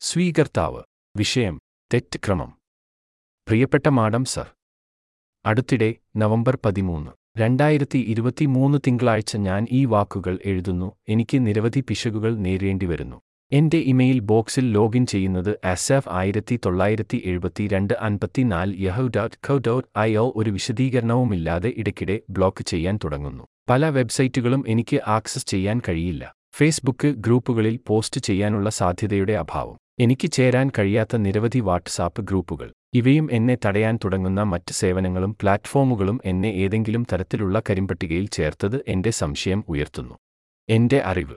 സ്വീകർത്താവ് വിഷയം തെറ്റ് ക്രമം പ്രിയപ്പെട്ട മാഡം സർ അടുത്തിടെ നവംബർ പതിമൂന്ന് രണ്ടായിരത്തി ഇരുപത്തിമൂന്ന് തിങ്കളാഴ്ച ഞാൻ ഈ വാക്കുകൾ എഴുതുന്നു എനിക്ക് നിരവധി പിശകുകൾ നേരിടേണ്ടി വരുന്നു. എന്റെ ഇമെയിൽ ബോക്സിൽ ലോഗിൻ ചെയ്യുന്നത് അസാഫ് ആയിരത്തി തൊള്ളായിരത്തി എഴുപത്തി രണ്ട് അൻപത്തിനാല് Yahoo dot co dot I O ഒരു വിശദീകരണവുമില്ലാതെ ഇടയ്ക്കിടെ ബ്ലോക്ക് ചെയ്യാൻ തുടങ്ങുന്നു. പല വെബ്സൈറ്റുകളും എനിക്ക് ആക്സസ് ചെയ്യാൻ കഴിയില്ല. ഫേസ്ബുക്ക് ഗ്രൂപ്പുകളിൽ പോസ്റ്റ് ചെയ്യാനുള്ള സാധ്യതയുടെ അഭാവം. എനിക്ക് ചേരാൻ കഴിയാത്ത നിരവധി വാട്ട്സാപ്പ് ഗ്രൂപ്പുകൾ. ഇവയും എന്നെ തടയാൻ തുടങ്ങുന്ന മറ്റ് സേവനങ്ങളും പ്ലാറ്റ്ഫോമുകളും എന്നെ ഏതെങ്കിലും തരത്തിലുള്ള കരിമ്പട്ടികയിൽ ചേർത്തത് എന്റെ സംശയം ഉയർത്തുന്നു. എന്റെ അറിവ്.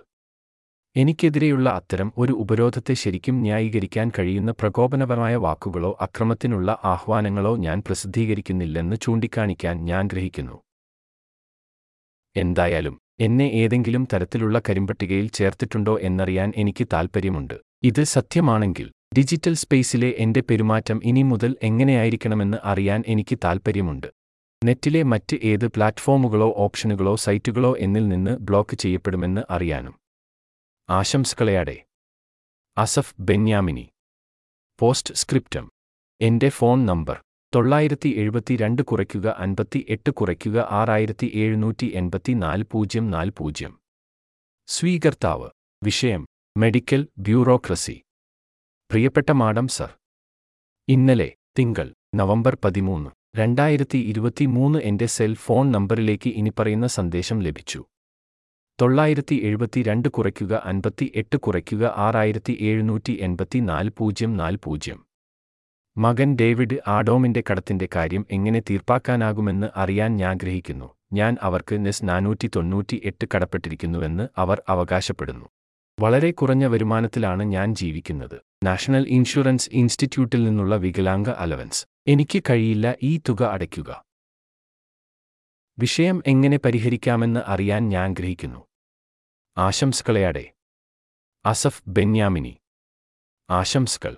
എനിക്കെതിരെയുള്ള അത്തരം ഒരു ഉപരോധത്തെ ശരിക്കും ന്യായീകരിക്കാൻ കഴിയുന്ന പ്രകോപനപരമായ വാക്കുകളോ അക്രമത്തിനുള്ള ആഹ്വാനങ്ങളോ ഞാൻ പ്രസിദ്ധീകരിക്കുന്നില്ലെന്ന് ചൂണ്ടിക്കാണിക്കാൻ ഞാൻ ഗ്രഹിക്കുന്നു. എന്തായാലും എന്നെ ഏതെങ്കിലും തരത്തിലുള്ള കരിമ്പട്ടികയിൽ ചേർത്തിട്ടുണ്ടോ എന്നറിയാൻ എനിക്ക് താൽപ്പര്യമുണ്ട്. ഇത് സത്യമാണെങ്കിൽ ഡിജിറ്റൽ സ്പേസിലെ എന്റെ പെരുമാറ്റം ഇനി മുതൽ എങ്ങനെയായിരിക്കണമെന്ന് അറിയാൻ എനിക്ക് താൽപ്പര്യമുണ്ട്. നെറ്റിലെ മറ്റ് ഏത് പ്ലാറ്റ്ഫോമുകളോ ഓപ്ഷനുകളോ സൈറ്റുകളോ എന്നിൽ നിന്ന് ബ്ലോക്ക് ചെയ്യപ്പെടുമെന്ന് അറിയാനും. ആശംസകളെയാടെ. Asaf Benyamini. Post scriptum. എന്റെ ഫോൺ നമ്പർ തൊള്ളായിരത്തി എഴുപത്തി രണ്ട് കുറയ്ക്കുക അൻപത്തി എട്ട് കുറയ്ക്കുക ആറായിരത്തി എഴുന്നൂറ്റി എൺപത്തി നാല് പൂജ്യം നാല് പൂജ്യം. സ്വീകർത്താവ്. വിഷയം. Medical bureaucracy. പ്രിയപ്പെട്ട മാഡം സർ. ഇന്നലെ തിങ്കൾ നവംബർ പതിമൂന്ന് രണ്ടായിരത്തി ഇരുപത്തിമൂന്ന് എന്റെ സെൽ ഫോൺ നമ്പറിലേക്ക് ഇനിപ്പറയുന്ന സന്ദേശം ലഭിച്ചു. തൊള്ളായിരത്തി എഴുപത്തിരണ്ട് കുറയ്ക്കുക അൻപത്തി എട്ട് കുറയ്ക്കുക ആറായിരത്തി എഴുന്നൂറ്റി എൺപത്തി നാല് പൂജ്യം നാല് പൂജ്യം. മകൻ ഡേവിഡ് ആഡോമിന്റെ കടത്തിന്റെ കാര്യം എങ്ങനെ തീർപ്പാക്കാനാകുമെന്ന് അറിയാൻ ഞാൻ ആഗ്രഹിക്കുന്നു. ഞാൻ അവർക്ക് നെസ് നാനൂറ്റി തൊണ്ണൂറ്റി എട്ട് കടപ്പെട്ടിരിക്കുന്നുവെന്ന് അവർ അവകാശപ്പെടുന്നു. വളരെ കുറഞ്ഞ വരുമാനത്തിലാണ് ഞാൻ ജീവിക്കുന്നത്. നാഷണൽ ഇൻഷുറൻസ് ഇൻസ്റ്റിറ്റ്യൂട്ടിൽ നിന്നുള്ള വികലാംഗ അലവൻസ്. എനിക്ക് കഴിയില്ല ഈ തുക അടയ്ക്കുക. വിഷയം എങ്ങനെ പരിഹരിക്കാമെന്ന് അറിയാൻ ഞാൻ ആഗ്രഹിക്കുന്നു. ആശംസകളെയാടെ. അസഫ് ബെന്യാമിനി. ആശംസകൾ.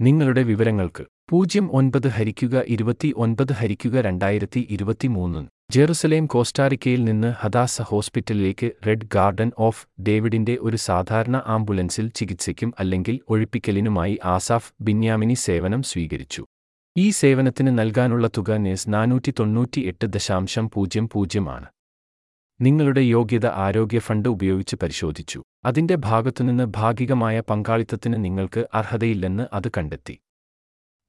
നിങ്ങളുടെ വിവരങ്ങൾക്ക്. പൂജ്യം ഒൻപത് ഹരിക്കുക ഇരുപത്തി ഒൻപത് ഹരിക്കുക രണ്ടായിരത്തി ഇരുപത്തിമൂന്ന് ജെറുസലേം കോസ്റ്റാറിക്കയിൽ നിന്ന് ഹദാസ ഹോസ്പിറ്റലിലേക്ക് റെഡ് ഗാർഡൻ ഓഫ് ഡേവിഡിന്റെ ഒരു സാധാരണ ആംബുലൻസിൽ ചികിത്സയ്ക്കും അല്ലെങ്കിൽ ഒഴിപ്പിക്കലിനുമായി ആസാഫ് ബിന്യാമിനി സേവനം സ്വീകരിച്ചു. ഈ സേവനത്തിന് നൽകാനുള്ള തുക നേസ് നാനൂറ്റി തൊണ്ണൂറ്റി എട്ട് ദശാംശം പൂജ്യം പൂജ്യമാണ് നിങ്ങളുടെ യോഗ്യത ആരോഗ്യ ഫണ്ട് ഉപയോഗിച്ച് പരിശോധിച്ചു. അതിന്റെ ഭാഗത്തുനിന്ന് ഭാഗികമായ പങ്കാളിത്തത്തിന് നിങ്ങൾക്ക് അർഹതയില്ലെന്ന് അത് കണ്ടെത്തി.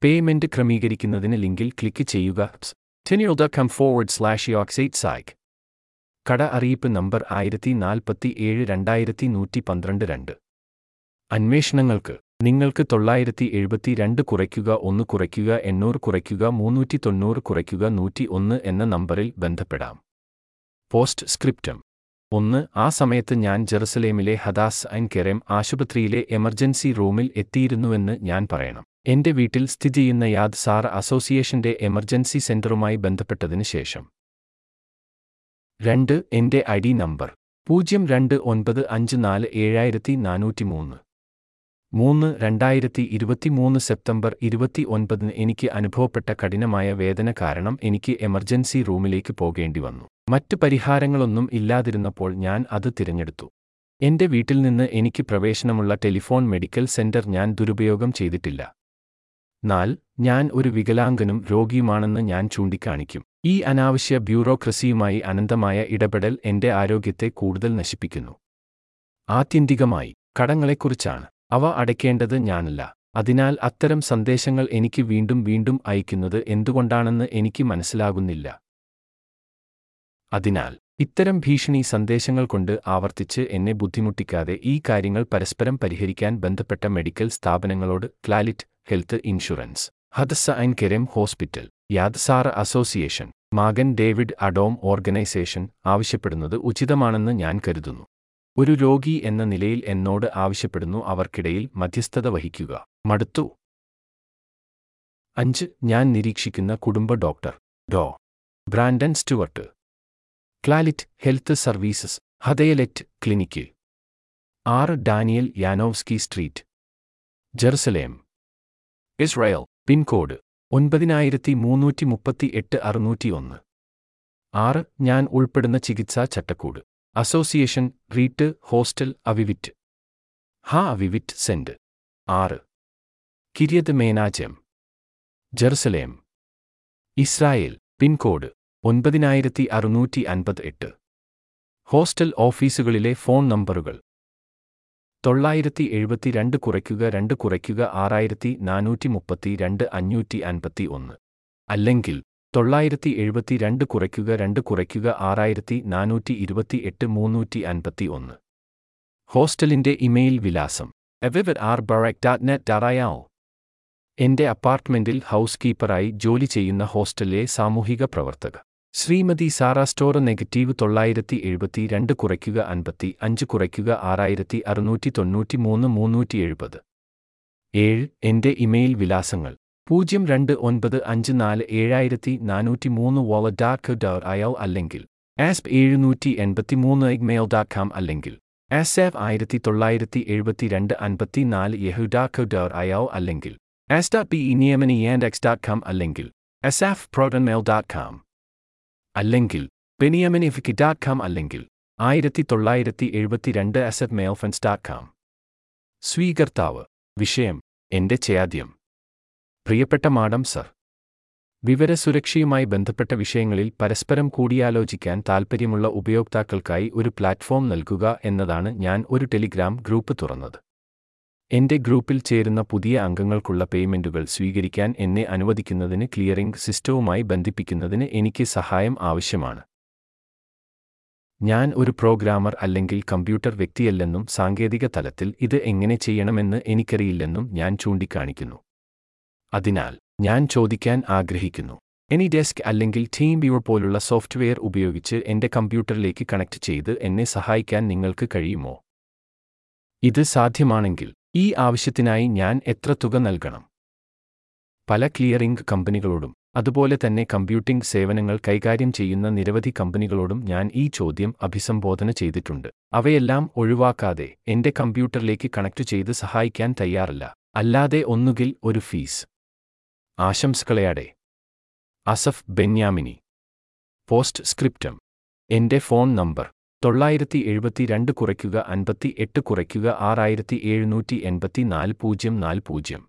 പേയ്മെന്റ് ക്രമീകരിക്കുന്നതിന് ലിങ്കിൽ ക്ലിക്ക് ചെയ്യുക. ടെനിയോൾ ഡോട്ട് കം ഫോർവേഡ് സ്ലാഷ് യോക്സൈറ്റ് സായ്ക്ക് കട അറിയിപ്പ് നമ്പർ ആയിരത്തി നാൽപ്പത്തി ഏഴ് രണ്ടായിരത്തി നൂറ്റി പന്ത്രണ്ട് രണ്ട്. അന്വേഷണങ്ങൾക്ക് നിങ്ങൾക്ക് തൊള്ളായിരത്തി എഴുപത്തി രണ്ട് കുറയ്ക്കുക ഒന്ന് കുറയ്ക്കുക എണ്ണൂറ് കുറയ്ക്കുക മൂന്നൂറ്റി തൊണ്ണൂറ് കുറയ്ക്കുക നൂറ്റി ഒന്ന് എന്ന നമ്പറിൽ ബന്ധപ്പെടാം. Post scriptum. ഒന്ന് ആ സമയത്ത് ഞാൻ ജെറുസലേമിലെ ഹദാസ് ആൻഡ് കെറേം ആശുപത്രിയിലെ എമർജൻസി റൂമിൽ എത്തിയിരുന്നുവെന്ന് ഞാൻ പറയണം. എന്റെ വീട്ടിൽ സ്ഥിതി ചെയ്യുന്ന യാദ് സാർ അസോസിയേഷന്റെ എമർജൻസി സെന്ററുമായി ബന്ധപ്പെട്ടതിന് ശേഷം. രണ്ട് എന്റെ ഐ ഡി നമ്പർ. പൂജ്യം രണ്ട് ഒൻപത് അഞ്ച് നാല് ഏഴായിരത്തി നാനൂറ്റി മൂന്ന് മൂന്ന് രണ്ടായിരത്തി ഇരുപത്തിമൂന്ന് സെപ്റ്റംബർ ഇരുപത്തി ഒൻപതിന് എനിക്ക് അനുഭവപ്പെട്ട കഠിനമായ വേദന കാരണം എനിക്ക് എമർജൻസി റൂമിലേക്ക് പോകേണ്ടി വന്നു. മറ്റ് പരിഹാരങ്ങളൊന്നും ഇല്ലാതിരുന്നപ്പോൾ ഞാൻ അത് തിരഞ്ഞെടുത്തു. എന്റെ വീട്ടിൽ നിന്ന് എനിക്ക് പ്രവേശനമുള്ള ടെലിഫോൺ മെഡിക്കൽ സെന്റർ ഞാൻ ദുരുപയോഗം ചെയ്തിട്ടില്ല. നാൽ ഞാൻ ഒരു വികലാംഗനും രോഗിയുമാണെന്ന് ഞാൻ ചൂണ്ടിക്കാണിക്കും. ഈ അനാവശ്യ ബ്യൂറോക്രസിയുമായി അനന്തമായ ഇടപെടൽ എന്റെ ആരോഗ്യത്തെ കൂടുതൽ നശിപ്പിക്കുന്നു. ആത്യന്തികമായി കടങ്ങളെക്കുറിച്ചാണ്. അവ അടയ്ക്കേണ്ടത് ഞാനല്ല. അതിനാൽ അത്തരം സന്ദേശങ്ങൾ എനിക്ക് വീണ്ടും വീണ്ടും അയക്കുന്നത് എന്തുകൊണ്ടാണെന്ന് എനിക്ക് മനസ്സിലാകുന്നില്ല. അതിനാൽ ഇത്തരം ഭീഷണി സന്ദേശങ്ങൾ കൊണ്ട് ആവർത്തിച്ച് എന്നെ ബുദ്ധിമുട്ടിക്കാതെ ഈ കാര്യങ്ങൾ പരസ്പരം പരിഹരിക്കാൻ ബന്ധപ്പെട്ട medical സ്ഥാപനങ്ങളോട് Clalit health insurance. Hadassah and Kerem hospital. Yad Sarah association. Magen David Adom organisation ആവശ്യപ്പെടുന്നത് ഉചിതമാണെന്ന് ഞാൻ കരുതുന്നു. ഒരു രോഗി എന്ന നിലയിൽ എന്നോട് ആവശ്യപ്പെടുന്നു അവർക്കിടയിൽ മധ്യസ്ഥത വഹിക്കുക. മടുത്തു. അഞ്ച്. ഞാൻ നിരീക്ഷിക്കുന്ന കുടുംബ ഡോക്ടർ. ഡോ. Brandon Stuart. Clalit health services ഹദയലെറ്റ് clinic ആറ് Daniel Yanovsky street. Jerusalem. Israel pin code ഒൻപതിനായിരത്തി മുന്നൂറ്റി മുപ്പത്തി എട്ട് അറുന്നൂറ്റിയൊന്ന്. ആറ് ഞാൻ ഉൾപ്പെടുന്ന ചികിത്സാ ചട്ടക്കൂട്. അസോസിയേഷൻ റീറ്റ് ഹോസ്റ്റൽ അവിവിറ്റ്. ഹാ അവിവിറ്റ് സെന്റ് ആറ്. Kiryat Menachem. Jerusalem. Israel pin code ഒൻപതിനായിരത്തി അറുന്നൂറ്റി അൻപത് എട്ട് ഹോസ്റ്റൽ ഓഫീസുകളിലെ ഫോൺ നമ്പറുകൾ. തൊള്ളായിരത്തി എഴുപത്തി രണ്ട് കുറയ്ക്കുക രണ്ട് കുറയ്ക്കുക ആറായിരത്തി നാനൂറ്റി മുപ്പത്തി രണ്ട് അഞ്ഞൂറ്റി അൻപത്തി ഒന്ന് അല്ലെങ്കിൽ തൊള്ളായിരത്തി എഴുപത്തി രണ്ട് കുറയ്ക്കുക രണ്ട് കുറയ്ക്കുക ആറായിരത്തി നാനൂറ്റി ഇരുപത്തി എട്ട് മുന്നൂറ്റി അൻപത്തി ഒന്ന് ഹോസ്റ്റലിന്റെ ഇമെയിൽ വിലാസം. എവിവർ ആർ ബറക് നെറ്റ് ഡാറായാओ എന്റെ അപ്പാർട്ട്മെന്റിൽ ഹൗസ് കീപ്പറായി ജോലി ചെയ്യുന്ന ഹോസ്റ്റലിലെ സാമൂഹിക പ്രവർത്തക. ശ്രീമതി സാറ സ്റ്റോർ നെഗറ്റീവ് തൊള്ളായിരത്തി എഴുപത്തി രണ്ട് കുറയ്ക്കുക അൻപത്തി അഞ്ച് കുറയ്ക്കുക ആറായിരത്തി അറുന്നൂറ്റി തൊണ്ണൂറ്റി മൂന്ന് മുന്നൂറ്റി എഴുപത് ഏഴ് എന്റെ ഇമെയിൽ വിലാസങ്ങൾ. പൂജ്യം രണ്ട് ഒൻപത് അഞ്ച് നാല് ഏഴായിരത്തി നാനൂറ്റി മൂന്ന് വോള ഡാർക്ക് ഡർ അയോ അല്ലെങ്കിൽ ആസ്പ് എഴുന്നൂറ്റി എൺപത്തി മൂന്ന് ഇഗ്മെയിൽ ഡാക്കാം അല്ലെങ്കിൽ ആസ് എഫ് ആയിരത്തി തൊള്ളായിരത്തി എഴുപത്തി രണ്ട് അൻപത്തി നാല് യഹു ഡാർക്ക് ഡർ അയോ അല്ലെങ്കിൽ ആസ്റ്റാ പി ഇനിയമനി ആൻഡ് എക്സ് ഡാറ്റ് അല്ലെങ്കിൽ അല്ലെങ്കിൽ അസാഫ് പ്രോട്ടൺമെയിൽ ഡാറ്റ് കോം അല്ലെങ്കിൽ ബെനിയമനിഫിക്ക് ഡാറ്റ് കാം അല്ലെങ്കിൽ ആയിരത്തി തൊള്ളായിരത്തി എഴുപത്തിരണ്ട് അസറ്റ് മേൽഫൻസ് ഡാറ്റ് കാം സ്വീകർത്താവ് വിഷയം എന്റെ ചേദ്യം പ്രിയപ്പെട്ട മാഡം സർ വിവരസുരക്ഷയുമായി ബന്ധപ്പെട്ട വിഷയങ്ങളിൽ പരസ്പരം കൂടിയാലോചിക്കാൻ താൽപ്പര്യമുള്ള ഉപയോക്താക്കൾക്കായി ഒരു പ്ലാറ്റ്ഫോം നൽകുക എന്നതാണ് ഞാൻ ഒരു ടെലിഗ്രാം ഗ്രൂപ്പ് തുറന്നത്. എന്റെ ഗ്രൂപ്പിൽ ചേരുന്ന പുതിയ അംഗങ്ങൾക്കുള്ള പേയ്മെന്റുകൾ സ്വീകരിക്കാൻ എന്നെ അനുവദിക്കുന്നതിന് ക്ലിയറിംഗ് സിസ്റ്റവുമായി ബന്ധിപ്പിക്കുന്നതിന് എനിക്ക് സഹായം ആവശ്യമാണ്. ഞാൻ ഒരു പ്രോഗ്രാമർ അല്ലെങ്കിൽ കമ്പ്യൂട്ടർ വ്യക്തിയല്ലെന്നും സാങ്കേതിക തലത്തിൽ ഇത് എങ്ങനെ ചെയ്യണമെന്ന് എനിക്കറിയില്ലെന്നും ഞാൻ ചൂണ്ടിക്കാണിക്കുന്നു. അതിനാൽ ഞാൻ ചോദിക്കാൻ ആഗ്രഹിക്കുന്നു. എനി ഡെസ്ക് അല്ലെങ്കിൽ ടീം വ്യൂർ പോലുള്ള സോഫ്റ്റ്വെയർ ഉപയോഗിച്ച് എന്റെ കമ്പ്യൂട്ടറിലേക്ക് കണക്ട് ചെയ്ത് എന്നെ സഹായിക്കാൻ നിങ്ങൾക്ക് കഴിയുമോ? ഇത് സാധ്യമാണെങ്കിൽ ഈ ആവശ്യത്തിനായി ഞാൻ എത്ര തുക നൽകണം? പല ക്ലിയറിംഗ് കമ്പനികളോടും അതുപോലെ തന്നെ കമ്പ്യൂട്ടിംഗ് സേവനങ്ങൾ കൈകാര്യം ചെയ്യുന്ന നിരവധി കമ്പനികളോടും ഞാൻ ഈ ചോദ്യം അഭിസംബോധന ചെയ്തിട്ടുണ്ട്. അവയെല്ലാം ഒഴിവാക്കാതെ എന്റെ കമ്പ്യൂട്ടറിലേക്ക് കണക്ട് ചെയ്ത് സഹായിക്കാൻ തയ്യാറല്ല. അല്ലാതെ ഒന്നുകിൽ ഒരു fees. ആശംസകളെയാടെ. Asaf Benyamini. Post scriptum. എന്റെ ഫോൺ നമ്പർ. തൊള്ളായിരത്തി എഴുപത്തി രണ്ട് കുറയ്ക്കുക അൻപത്തി എട്ട് കുറയ്ക്കുക ആറായിരത്തി എഴുന്നൂറ്റി എൺപത്തി നാല് പൂജ്യം നാല് പൂജ്യം.